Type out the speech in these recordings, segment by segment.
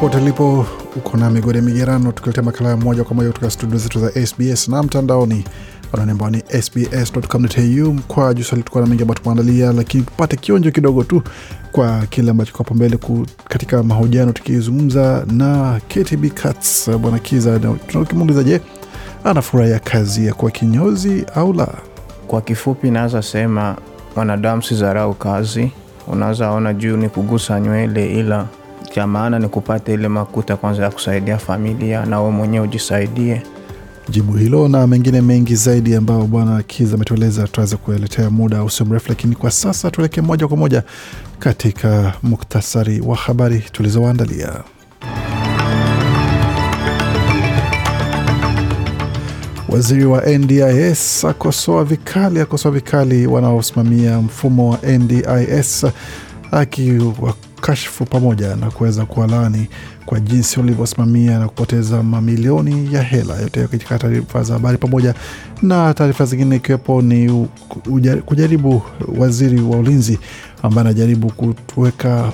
Popote ulipo, uko na migode migerano, tukiletea makala ya moja kwa moja kutoka studio zetu za SBS na mtandaoni anwani ni sbs.com.au mkwa jusali. Tukuwa na mengi ambayo tumeandalia, lakini tupate kionjo kidogo tu kwa kile ambacho kwapo mbele katika mahojiano, tukizungumza na KTB Cats bwana Kiza. Tunakimuuliza, je, anafurahia kazi ya kuwa kinyozi au la? Kwa kifupi, naweza sema wanadamu si dharau kazi. Unaweza ona juu ni kugusa nywele, ila cha maana ni kupata ile makuta kwanza ya kusaidia familia na we mwenyewe ujisaidie. Jibu hilo na mengine mengi zaidi ambayo bwana Kiza ametueleza tutaweza kueletea muda usio mrefu, lakini kwa sasa tuelekee moja kwa moja katika muktasari wa habari tulizoandalia. Waziri wa NDIS akosoa vikali akosoa vikali wanaosimamia mfumo wa NDIS akiwakashfu pamoja na kuweza kuwalani kwa jinsi walivyosimamia na kupoteza mamilioni ya hela. Yote katika taarifa za habari pamoja na taarifa zingine, ikiwepo ni kujaribu waziri wa ulinzi ambaye anajaribu kuweka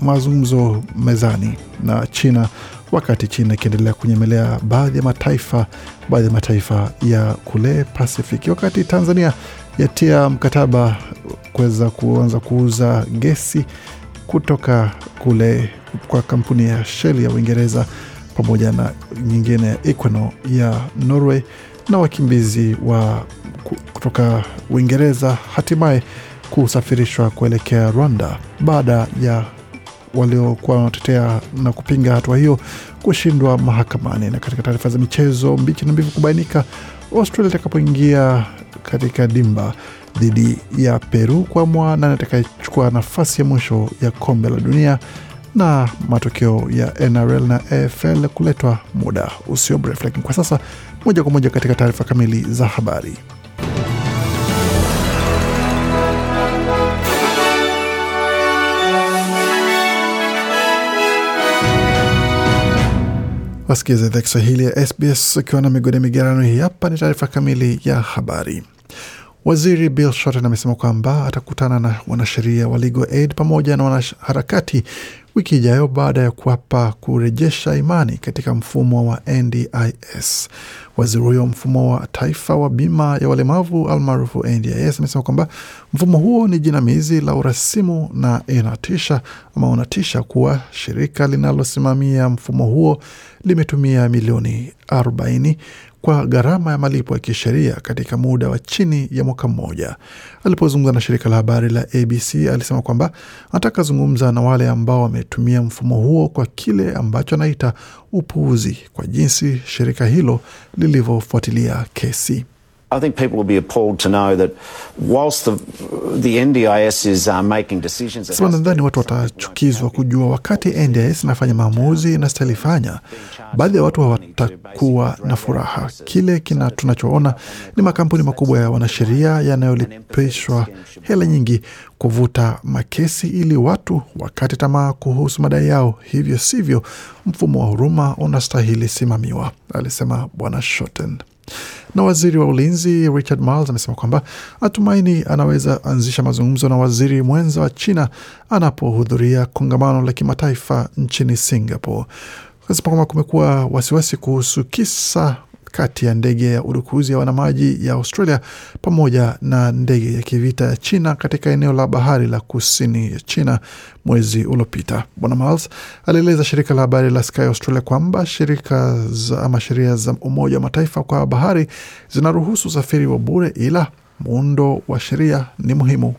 mazungumzo mezani na China wakati China ikiendelea kunyemelea baadhi ya mataifa baadhi ya mataifa ya kule Pasifiki, wakati Tanzania yatia mkataba kuweza kuanza kuuza gesi kutoka kule kwa kampuni ya Shell ya Uingereza pamoja na nyingine ya Equinor ya Norway na wakimbizi wa kutoka Uingereza hatimaye kusafirishwa kuelekea Rwanda baada ya waliokuwa wanatetea na kupinga hatua hiyo kushindwa mahakamani. Na katika taarifa za michezo, mbichi na mbivu kubainika Australia itakapoingia katika dimba dhidi ya Peru kuamua nani atakayechukua nafasi ya mwisho ya kombe la dunia na matokeo ya NRL na AFL kuletwa muda usio mrefu. Lakini kwa sasa, moja kwa moja katika taarifa kamili za habari. Wasikiza idhaa Kiswahili ya SBS ukiwa na migode migerano. Hii hapa ni taarifa kamili ya habari. Waziri Bill Shorten amesema kwamba atakutana na wanasheria wa Legal Aid pamoja na wanaharakati wiki ijayo baada ya kuapa kurejesha imani katika mfumo wa NDIS. Waziri huyo mfumo wa taifa wa bima ya walemavu almaarufu NDIS amesema kwamba mfumo huo ni jinamizi la urasimu na inatisha ama unatisha kuwa shirika linalosimamia mfumo huo limetumia milioni 40 kwa gharama ya malipo ya kisheria katika muda wa chini ya mwaka mmoja. Alipozungumza na shirika la habari la ABC, alisema kwamba anataka zungumza na wale ambao wametumia mfumo huo kwa kile ambacho anaita upuuzi kwa jinsi shirika hilo lilivyofuatilia kesi. I think people will be appalled to know that whilst the, the NDIS is uh, making decisions... Sema nadhani watu watachukizwa kujua wakati NDIS inafanya maamuzi inastahili fanya, baadhi ya watu hawatakuwa na furaha. Kile kina tunachoona ni makampuni makubwa ya wanasheria yanayolipishwa hela nyingi kuvuta makesi ili watu wakate tamaa kuhusu madai yao. Hivyo sivyo mfumo wa huruma unastahili simamiwa, alisema Bwana Shorten na waziri wa ulinzi Richard Marles amesema kwamba atumaini anaweza anzisha mazungumzo na waziri mwenza wa China anapohudhuria kongamano la kimataifa nchini Singapore. Kasema kwamba kumekuwa wasiwasi kuhusu kisa kati ya ndege ya udukuzi ya wanamaji ya Australia pamoja na ndege ya kivita ya China katika eneo la bahari la kusini ya China mwezi uliopita. Bwana Miles alieleza shirika la habari la Sky Australia kwamba shirika za ama sheria za Umoja wa Mataifa kwa bahari zinaruhusu usafiri wa bure, ila muundo wa sheria ni muhimu.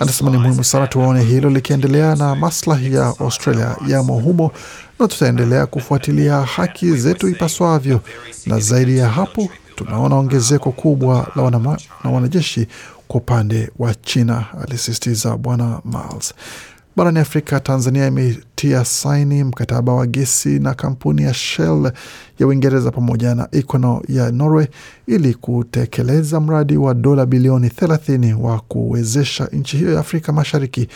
Anasema ni muhimu sana that. tuone hilo likiendelea na maslahi ya Australia yamo humo, na tutaendelea kufuatilia haki zetu ipaswavyo. Na zaidi ya hapo, tunaona ongezeko kubwa la wanama, na wanajeshi kwa upande wa China, alisisitiza Bwana Miles. Barani Afrika, Tanzania imetia saini mkataba wa gesi na kampuni ya Shell ya Uingereza pamoja na Equinor ya Norway ili kutekeleza mradi wa dola bilioni 30 wa kuwezesha nchi hiyo ya Afrika Mashariki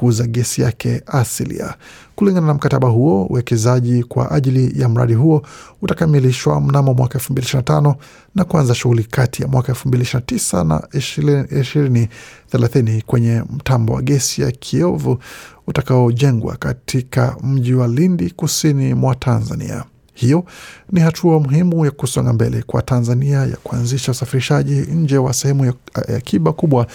kuuza gesi yake asilia. Kulingana na mkataba huo, uwekezaji kwa ajili ya mradi huo utakamilishwa mnamo mwaka 2025 na kuanza shughuli kati ya mwaka 2029 na 2030 kwenye mtambo wa gesi ya Kiovu utakaojengwa katika mji wa Lindi kusini mwa Tanzania. Hiyo ni hatua muhimu ya kusonga mbele kwa Tanzania ya kuanzisha usafirishaji nje wa sehemu ya akiba kubwa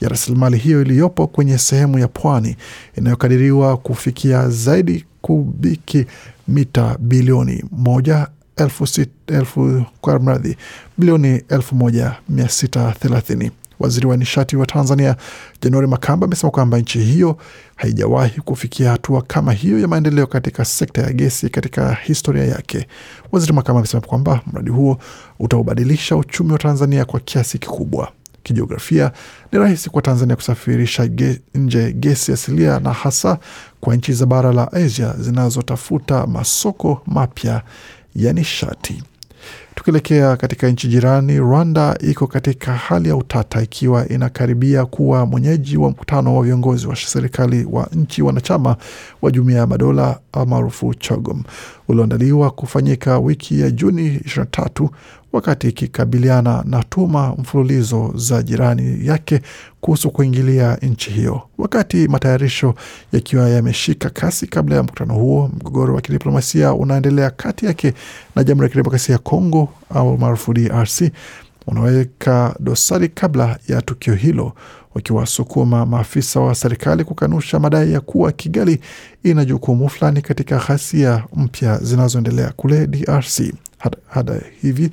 ya rasilimali hiyo iliyopo kwenye sehemu ya pwani inayokadiriwa kufikia zaidi kubiki mita bilioni moja elfu sit, elfu, kwa mradhi bilioni elfu moja mia sita thelathini. Waziri wa nishati wa Tanzania Januari Makamba amesema kwamba nchi hiyo haijawahi kufikia hatua kama hiyo ya maendeleo katika sekta ya gesi katika historia yake. Waziri Makamba amesema kwamba mradi huo utaubadilisha uchumi wa Tanzania kwa kiasi kikubwa. Kijiografia ni rahisi kwa Tanzania kusafirisha ge, nje gesi asilia na hasa kwa nchi za bara la Asia zinazotafuta masoko mapya ya nishati. Tukielekea katika nchi jirani, Rwanda iko katika hali ya utata ikiwa inakaribia kuwa mwenyeji wa mkutano wa viongozi wa serikali wa nchi wanachama wa Jumuiya ya Madola maarufu CHOGM ulioandaliwa kufanyika wiki ya Juni 23 wakati ikikabiliana na tuma mfululizo za jirani yake kuhusu kuingilia nchi hiyo. Wakati matayarisho yakiwa yameshika kasi kabla ya mkutano huo, mgogoro wa kidiplomasia unaendelea kati yake na Jamhuri ya Kidemokrasia ya Kongo au maarufu DRC unaweka dosari kabla ya tukio hilo, wakiwasukuma maafisa wa serikali kukanusha madai ya kuwa Kigali ina jukumu fulani katika ghasia mpya zinazoendelea kule DRC. Hada, hada hivi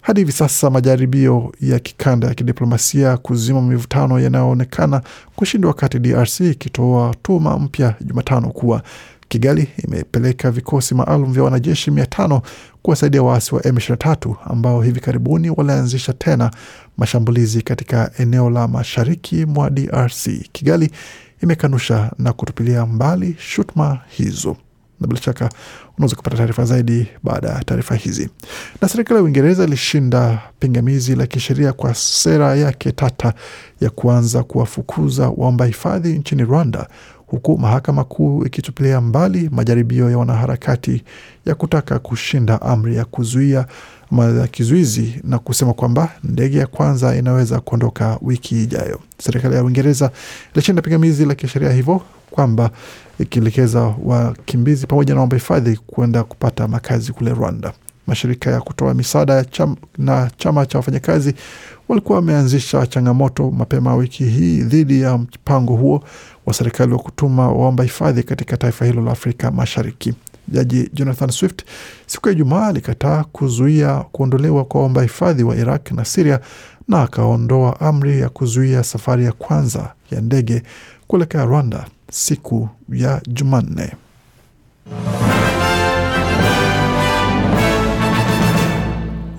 hadi hivi sasa majaribio ya kikanda ya kidiplomasia kuzima mivutano yanayoonekana kushindwa, wakati DRC ikitoa tuma mpya Jumatano kuwa Kigali imepeleka vikosi maalum vya wanajeshi mia tano kuwasaidia waasi wa M23 ambao hivi karibuni walianzisha tena mashambulizi katika eneo la mashariki mwa DRC. Kigali imekanusha na kutupilia mbali shutuma hizo na bila shaka unaweza kupata taarifa zaidi baada ya taarifa hizi. Na serikali ya Uingereza ilishinda pingamizi la kisheria kwa sera yake tata ya kuanza kuwafukuza waomba hifadhi nchini Rwanda, huku mahakama kuu ikitupilia mbali majaribio ya wanaharakati ya kutaka kushinda amri ya kuzuia kizuizi na kusema kwamba ndege ya kwanza inaweza kuondoka wiki ijayo. Serikali ya Uingereza ilishinda pingamizi la kisheria hivyo kwamba ikielekeza wakimbizi pamoja na waomba hifadhi kwenda kupata makazi kule Rwanda. Mashirika ya kutoa misaada cham, na chama cha wafanyakazi walikuwa wameanzisha changamoto mapema wiki hii dhidi ya mpango huo wa serikali wa kutuma waomba hifadhi katika taifa hilo la Afrika Mashariki. Jaji Jonathan Swift siku ya Ijumaa alikataa kuzuia kuondolewa kwa waomba hifadhi wa Iraq na Siria na akaondoa amri ya kuzuia safari ya kwanza ya ndege kuelekea Rwanda siku ya Jumanne.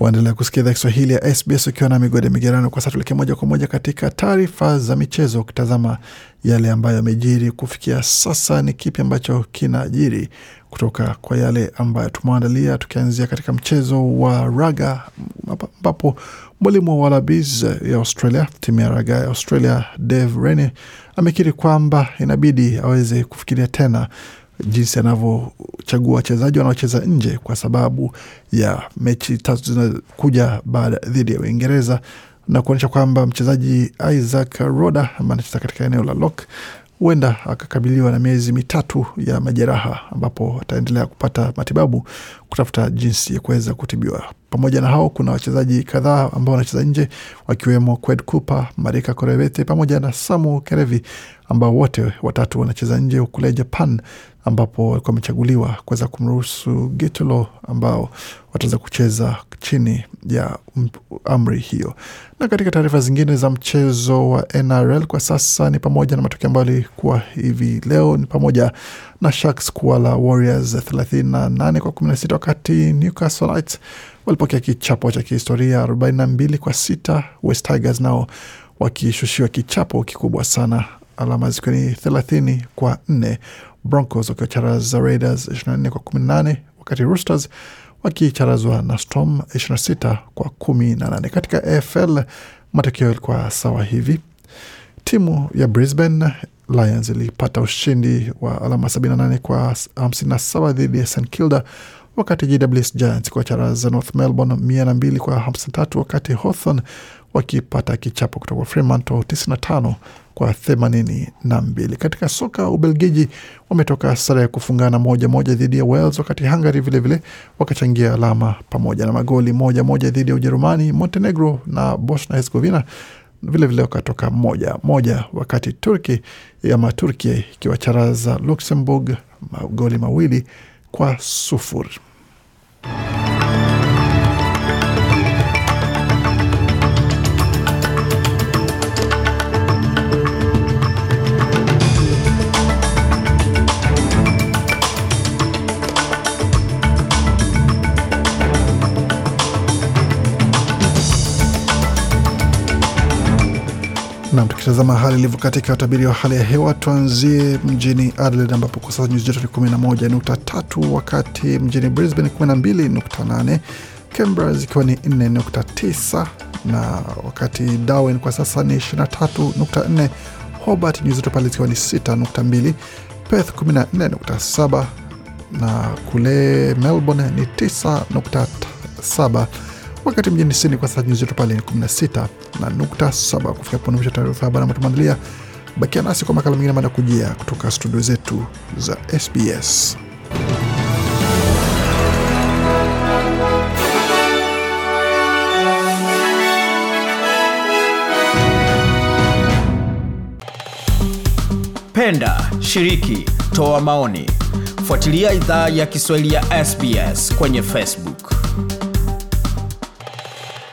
Waendelea kusikia idhaa Kiswahili ya SBS ukiwa na migode migerano. Kwa sasa tuelekee moja kwa moja katika taarifa za michezo, ukitazama yale ambayo yamejiri kufikia sasa. Ni kipi ambacho kinajiri kutoka kwa yale ambayo tumeandalia, tukianzia katika mchezo wa raga ambapo mwalimu wa Wallabies ya Australia, timu ya raga ya Australia, Dave Rennie amekiri kwamba inabidi aweze kufikiria tena jinsi anavyochagua wachezaji wanaocheza nje kwa sababu ya mechi tatu zinakuja baada dhidi ya Uingereza na kuonyesha kwamba mchezaji Isaac Roda ambaye anacheza katika eneo la lock huenda akakabiliwa na miezi mitatu ya majeraha ambapo ataendelea kupata matibabu kutafuta jinsi ya kuweza kutibiwa. Pamoja na hao, kuna wachezaji kadhaa ambao wanacheza nje wakiwemo Qued Cooper, Marika Korebete pamoja na Samu Kerevi ambao wote watatu wanacheza nje kule Japan ambapo walikuwa wamechaguliwa kuweza kumruhusu Getolo ambao wataweza kucheza chini ya amri hiyo. Na katika taarifa zingine za mchezo wa NRL kwa sasa ni pamoja na matokeo ambayo yalikuwa hivi leo ni pamoja na Sharks kuwala Warriors 38 kwa 16, wakati Newcastle walipokea kichapo cha kihistoria 42 kwa sita, West Tigers nao wakishushiwa kichapo kikubwa sana, alama zikiwa ni 30 kwa 4, Broncos wakiwacharaza Raiders 24 kwa 18, wakati Roosters wakicharazwa na Storm 26 kwa 18. Katika AFL matokeo yalikuwa sawa hivi. Timu ya Brisbane Lions ilipata ushindi wa alama 78 kwa 57 dhidi ya St Kilda, wakati GWS Giants kwa charaza North Melbourne 102 kwa 53, wakati Hawthorn wakipata kichapo kutoka Fremantle 95 kwa 82. Katika soka Ubelgiji wametoka sare ya kufungana moja moja dhidi ya Wales, wakati Hungary vilevile wakachangia alama pamoja na magoli moja moja dhidi ya Ujerumani. Montenegro na Bosnia Herzegovina vilevile wakatoka moja moja, wakati Turki ama Turkia ikiwacharaza Luxembourg magoli mawili kwa sufuri. Nam, tukitazama hali ilivyo katika utabiri wa hali ya hewa, tuanzie mjini Adelaide ambapo kwa sasa nyuzi joto ni 11.3, wakati mjini Brisbane 12.8, Canberra zikiwa ni 4.9 na wakati Darwin kwa sasa ni 23.4, Hobart nyuzi joto pale zikiwa ni 6.2, Perth 14.7 na kule Melbourne ni 9.7 wakati mjini Sydney kwa sasa nyuzi joto pale ni 16 na nukta saba. Kufika hapo mwisho taarifa habari ambayo tumeandalia. Bakia nasi kwa makala mengine manda kujia kutoka studio zetu za SBS. Penda, shiriki, toa maoni. Fuatilia idhaa ya Kiswahili ya SBS kwenye Facebook.